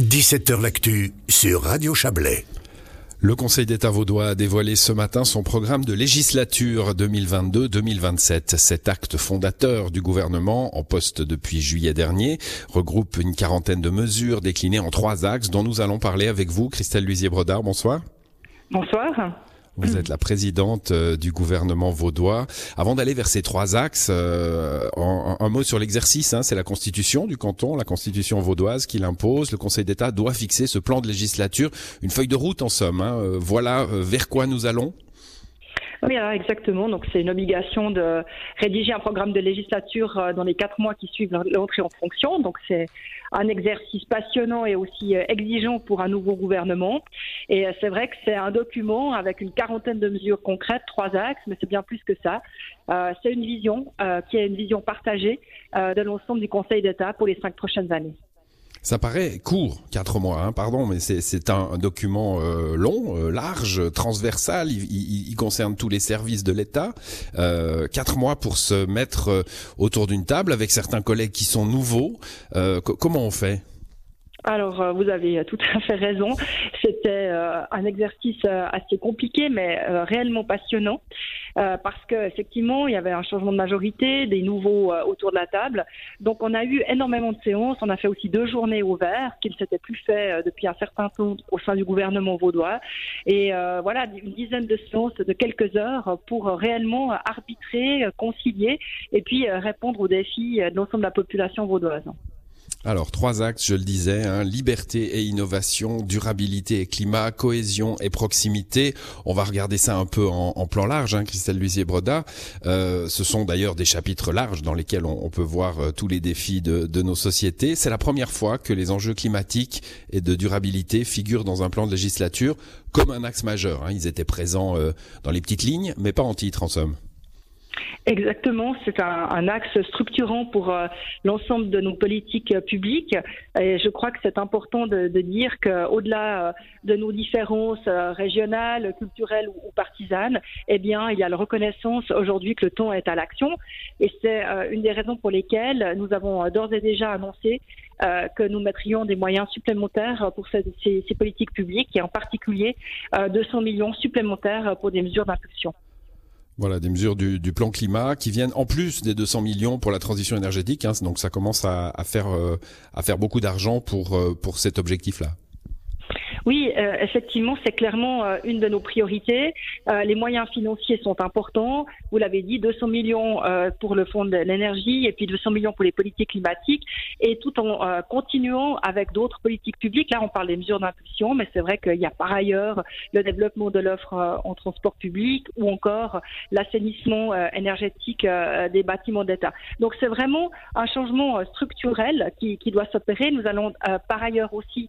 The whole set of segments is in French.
17h L'actu sur Radio Chablais. Le Conseil d'État vaudois a dévoilé ce matin son programme de législature 2022-2027. Cet acte fondateur du gouvernement, en poste depuis juillet dernier, regroupe une quarantaine de mesures déclinées en trois axes dont nous allons parler avec vous. Christelle Luisier-Brodard, bonsoir. Bonsoir. Vous êtes la présidente euh, du gouvernement vaudois. Avant d'aller vers ces trois axes, euh, un, mot sur l'exercice. Hein, c'est la constitution du canton, la constitution vaudoise qui l'impose. Le Conseil d'État doit fixer ce plan de législature, une feuille de route en somme. Hein. Euh, voilà vers quoi nous allons? Oui, exactement. Donc c'est une obligation de rédiger un programme de législature euh, dans les quatre mois qui suivent l'entrée en fonction. Donc c'est un exercice passionnant et aussi euh, exigeant pour un nouveau gouvernement. Et euh, c'est vrai que c'est un document avec une quarantaine de mesures concrètes, trois axes, mais c'est bien plus que ça. c'est une vision qui est une vision partagée de l'ensemble du Conseil d'État pour les cinq prochaines années. Ça paraît court, quatre mois, hein, pardon, mais c'est un, document euh, long, euh, large, transversal. Il, concerne tous les services de l'État. Euh, quatre mois pour se mettre autour d'une table avec certains collègues qui sont nouveaux. comment on fait? Alors, euh, vous avez tout à fait raison. C'était euh, un exercice euh, assez compliqué, mais réellement passionnant, parce qu'effectivement, il y avait un changement de majorité, des nouveaux autour de la table. Donc, on a eu énormément de séances. On a fait aussi deux journées ouvertes, qui ne s'étaient plus fait depuis un certain temps au sein du gouvernement vaudois. Et voilà, une dizaine de séances de quelques heures pour réellement arbitrer, concilier et puis répondre aux défis de l'ensemble de la population vaudoise. Alors, trois axes, je le disais, hein, liberté et innovation, durabilité et climat, cohésion et proximité. On va regarder ça un peu en, plan large, hein, Christelle Luisier-Broda. Euh, ce sont d'ailleurs des chapitres larges dans lesquels on, peut voir euh, tous les défis de, nos sociétés. C'est la première fois que les enjeux climatiques et de durabilité figurent dans un plan de législature comme un axe majeur. Hein. Ils étaient présents euh, dans les petites lignes, mais pas en titre en somme. Exactement, c'est un, axe structurant pour euh, l'ensemble de nos politiques euh, publiques. Et je crois que c'est important de, dire qu'au-delà euh, de nos différences régionales, culturelles ou, partisanes, eh bien, il y a la reconnaissance aujourd'hui que le temps est à l'action. Et c'est une des raisons pour lesquelles nous avons d'ores et déjà annoncé que nous mettrions des moyens supplémentaires pour ces, politiques publiques et en particulier 200 millions supplémentaires pour des mesures d'impulsion. Voilà, des mesures du, du, plan climat qui viennent en plus des 200 millions pour la transition énergétique. Hein, donc ça commence à, à faire euh, beaucoup d'argent pour euh, pour cet objectif-là. Oui, euh, effectivement, c'est clairement euh, une de nos priorités. Euh, les moyens financiers sont importants. Vous l'avez dit, 200 millions pour le fonds de l'énergie et puis 200 millions pour les politiques climatiques. Et tout en continuant avec d'autres politiques publiques. Là, on parle des mesures d'impulsion, mais c'est vrai qu'il y a par ailleurs le développement de l'offre en transport public ou encore l'assainissement énergétique des bâtiments d'État. Donc, c'est vraiment un changement structurel qui, doit s'opérer. Nous allons par ailleurs aussi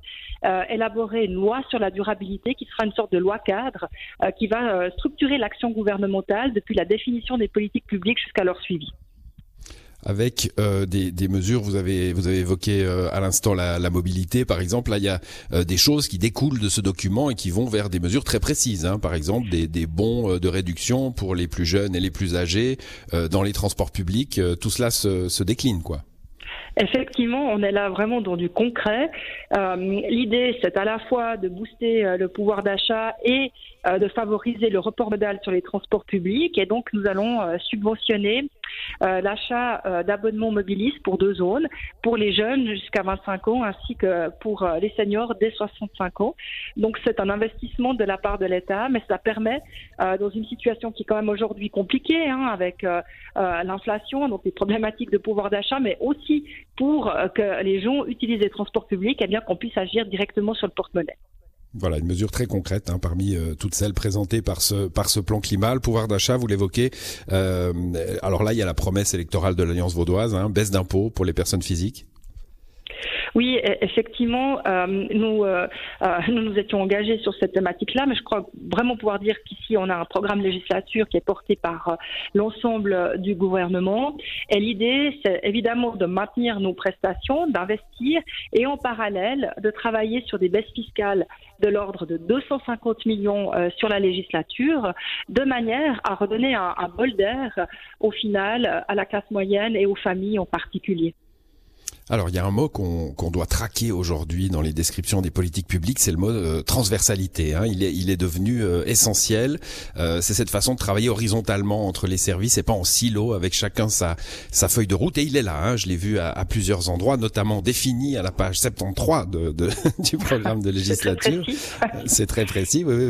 élaborer sur la durabilité qui sera une sorte de loi cadre euh, qui va euh, structurer l'action gouvernementale depuis la définition des politiques publiques jusqu'à leur suivi avec euh, des, mesures. Vous avez vous avez évoqué à l'instant la, mobilité, par exemple. Là, il y a des choses qui découlent de ce document et qui vont vers des mesures très précises. Hein. Par exemple, des, bons de réduction pour les plus jeunes et les plus âgés dans les transports publics. tout cela se, se décline, quoi. Effectivement, on est là vraiment dans du concret. Euh, l'idée, c'est à la fois de booster euh, le pouvoir d'achat et euh, de favoriser le report modal sur les transports publics. Et donc, nous allons subventionner l'achat d'abonnements mobilistes pour deux zones, pour les jeunes jusqu'à 25 ans, ainsi que pour les seniors dès 65 ans. Donc, c'est un investissement de la part de l'État, mais ça permet, dans une situation qui est quand même aujourd'hui compliquée, hein, avec l'inflation, donc les problématiques de pouvoir d'achat, mais aussi pour euh, que les gens utilisent les transports publics, eh bien qu'on puisse agir directement sur le porte-monnaie. Voilà, une mesure très concrète hein, parmi euh, toutes celles présentées par ce par ce plan climat. Le pouvoir d'achat, vous l'évoquez. Euh, alors là, il y a la promesse électorale de l'Alliance vaudoise, hein, baisse d'impôts pour les personnes physiques. Oui, e-, effectivement, euh, nous, euh, euh, nous nous étions engagés sur cette thématique-là, mais je crois vraiment pouvoir dire qu'ici, on a un programme législature qui est porté par l'ensemble du gouvernement. Et l'idée, c'est évidemment de maintenir nos prestations, d'investir et en parallèle de travailler sur des baisses fiscales de l'ordre de 250 millions sur la législature, de manière à redonner un, un bol d'air au final à la classe moyenne et aux familles en particulier. Alors, il y a un mot qu'on doit traquer aujourd'hui dans les descriptions des politiques publiques, c'est le mot euh, transversalité. Hein. Il, est, il est devenu euh, essentiel. Euh, c'est cette façon de travailler horizontalement entre les services et pas en silo avec chacun sa, sa feuille de route. Et il est là, hein. je l'ai vu à, à, plusieurs endroits, notamment défini à la page 73 de, de du programme de législature. C'est très précis, oui, oui,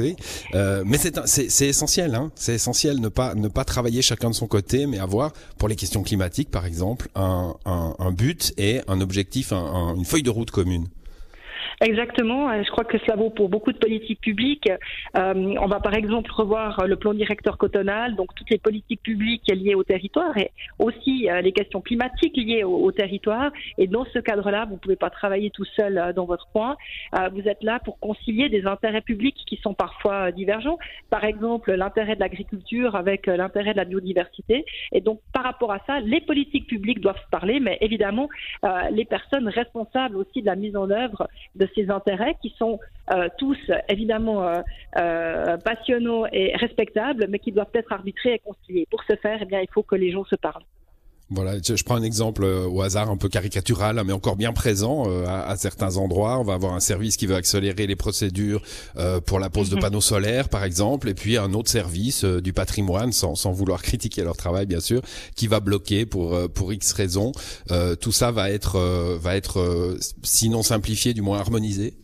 oui. mais c'est essentiel, hein. c'est essentiel ne pas, ne pas travailler chacun de son côté, mais avoir, pour les questions climatiques par exemple, un, un, un but et un objectif, une feuille de route commune. Exactement. Je crois que cela vaut pour beaucoup de politiques publiques. Euh, on va par exemple revoir le plan directeur cotonal, donc toutes les politiques publiques liées au territoire et aussi euh, les questions climatiques liées au, territoire. Et dans ce cadre-là, vous ne pouvez pas travailler tout seul euh, dans votre coin. vous êtes là pour concilier des intérêts publics qui sont parfois divergents. Par exemple, l'intérêt de l'agriculture avec l'intérêt de la biodiversité. Et donc, par rapport à ça, les politiques publiques doivent se parler, mais évidemment, les personnes responsables aussi de la mise en œuvre de ces intérêts qui sont euh, tous évidemment euh, euh, passionnants et respectables, mais qui doivent être arbitrés et conciliés. Pour ce faire, eh bien, il faut que les gens se parlent. Voilà, je prends un exemple euh, au hasard un peu caricatural, mais encore bien présent euh, à, certains endroits. On va avoir un service qui veut accélérer les procédures euh, pour la pose de mhm. panneaux solaires, par exemple, et puis un autre service du patrimoine, sans, sans vouloir critiquer leur travail, bien sûr, qui va bloquer pour pour X raisons. tout ça va être va être sinon simplifié, du moins harmonisé.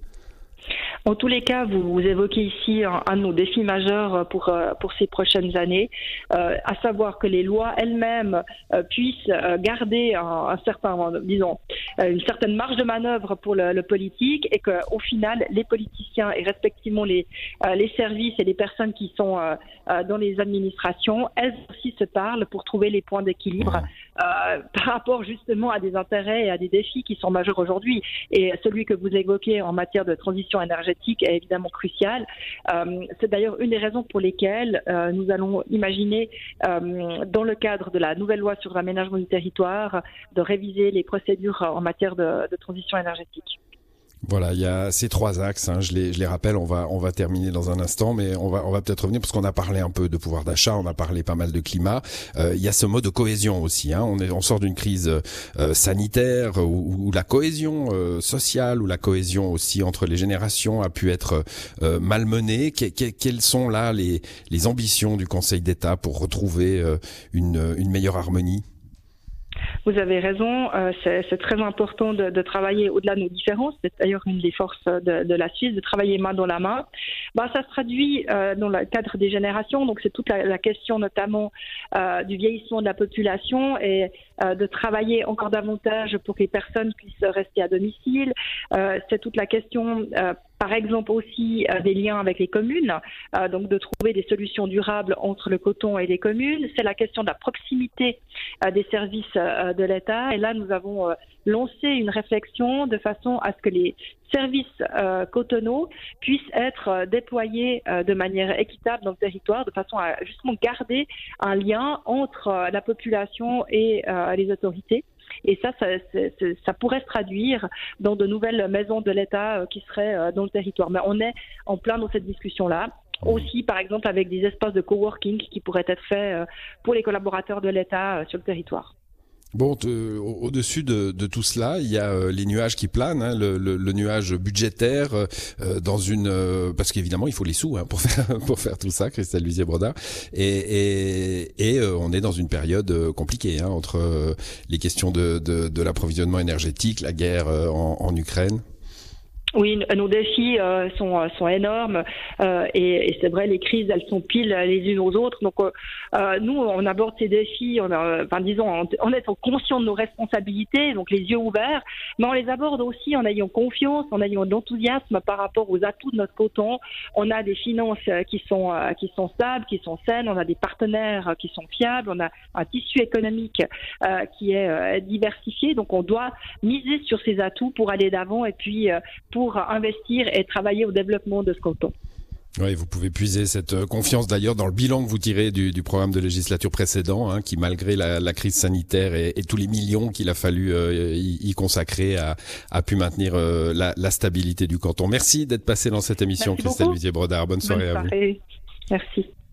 En tous les cas, vous, évoquez ici un, de nos défis majeurs pour, euh, pour ces prochaines années, euh, à savoir que les lois elles-mêmes euh, puissent euh, garder un, un, certain, disons, une certaine marge de manœuvre pour le, le politique et qu'au final, les politiciens et respectivement les, les services et les personnes qui sont dans les administrations, elles aussi se parlent pour trouver les points d'équilibre par rapport justement à des intérêts et à des défis qui sont majeurs aujourd'hui. Et celui que vous évoquez en matière de transition énergétique, est évidemment cruciale. Euh, c'est d'ailleurs une des raisons pour lesquelles euh, nous allons imaginer, euh, dans le cadre de la nouvelle loi sur l'aménagement du territoire, de réviser les procédures en matière de transition énergétique. Voilà, il y a ces trois axes. Hein, je, les, je les rappelle. On va on va terminer dans un instant, mais on va on va peut-être revenir parce qu'on a parlé un peu de pouvoir d'achat, on a parlé pas mal de climat. Euh, il y a ce mot de cohésion aussi. Hein, on est on sort d'une crise euh, sanitaire où, la cohésion euh, sociale ou la cohésion aussi entre les générations a pu être malmenée. quelles sont là les les ambitions du Conseil d'État pour retrouver une une meilleure harmonie? Vous avez raison, euh, c'est très important de, de travailler au-delà de nos différences. C'est d'ailleurs une des forces de, de, la Suisse, de travailler main dans la main. Bah, ça se traduit euh, dans le cadre des générations, donc c'est toute la, la, question notamment euh, du vieillissement de la population et de travailler encore davantage pour que les personnes puissent rester à domicile. C'est toute la question par exemple aussi des liens avec les communes, euh, donc de trouver des solutions durables entre le coton et les communes. C'est la question de la proximité euh, des services euh, de l'État. Et là, nous avons lancé une réflexion de façon à ce que les services cotonaux puissent être déployés de manière équitable dans le territoire, de façon à justement garder un lien entre la population et les autorités. Et ça, ça, ça, pourrait se traduire dans de nouvelles maisons de l'État euh, qui seraient euh, dans le territoire. Mais on est en plein dans cette discussion-là aussi par exemple avec des espaces de coworking qui pourraient être faits euh, pour les collaborateurs de l'État sur le territoire. Bon, au-dessus de, de, tout cela, il y a euh, les nuages qui planent, hein, le, le, le, nuage budgétaire euh, euh, dans une parce qu'évidemment il faut les sous hein, pour faire pour faire tout ça, Christelle Luisier Brodard, et et, et on est dans une période compliquée hein, entre les questions de, de, de l'approvisionnement énergétique, la guerre en, en Ukraine. Oui, nos défis euh, sont, euh, sont énormes euh, et, c'est vrai, les crises, elles sont pile les unes aux autres. Donc, nous, on aborde ces défis, enfin, disons, en, étant conscient de nos responsabilités, donc les yeux ouverts, mais on les aborde aussi en ayant confiance, en ayant de l'enthousiasme par rapport aux atouts de notre coton. On a des finances qui sont, qui sont stables, qui sont saines, on a des partenaires qui sont fiables, on a un tissu économique qui est diversifié. Donc, on doit miser sur ces atouts pour aller d'avant et puis pour pour investir et travailler au développement de ce canton. Oui, vous pouvez puiser cette euh, confiance d'ailleurs dans le bilan que vous tirez du, du programme de législature précédent, hein, qui malgré la, la, crise sanitaire et, et, tous les millions qu'il a fallu euh, y, consacrer, a, a, pu maintenir euh, la, la, stabilité du canton. Merci d'être passé dans cette émission, Christelle Lusier-Brodard. Bonne soirée Bonne soirée. à vous. Merci.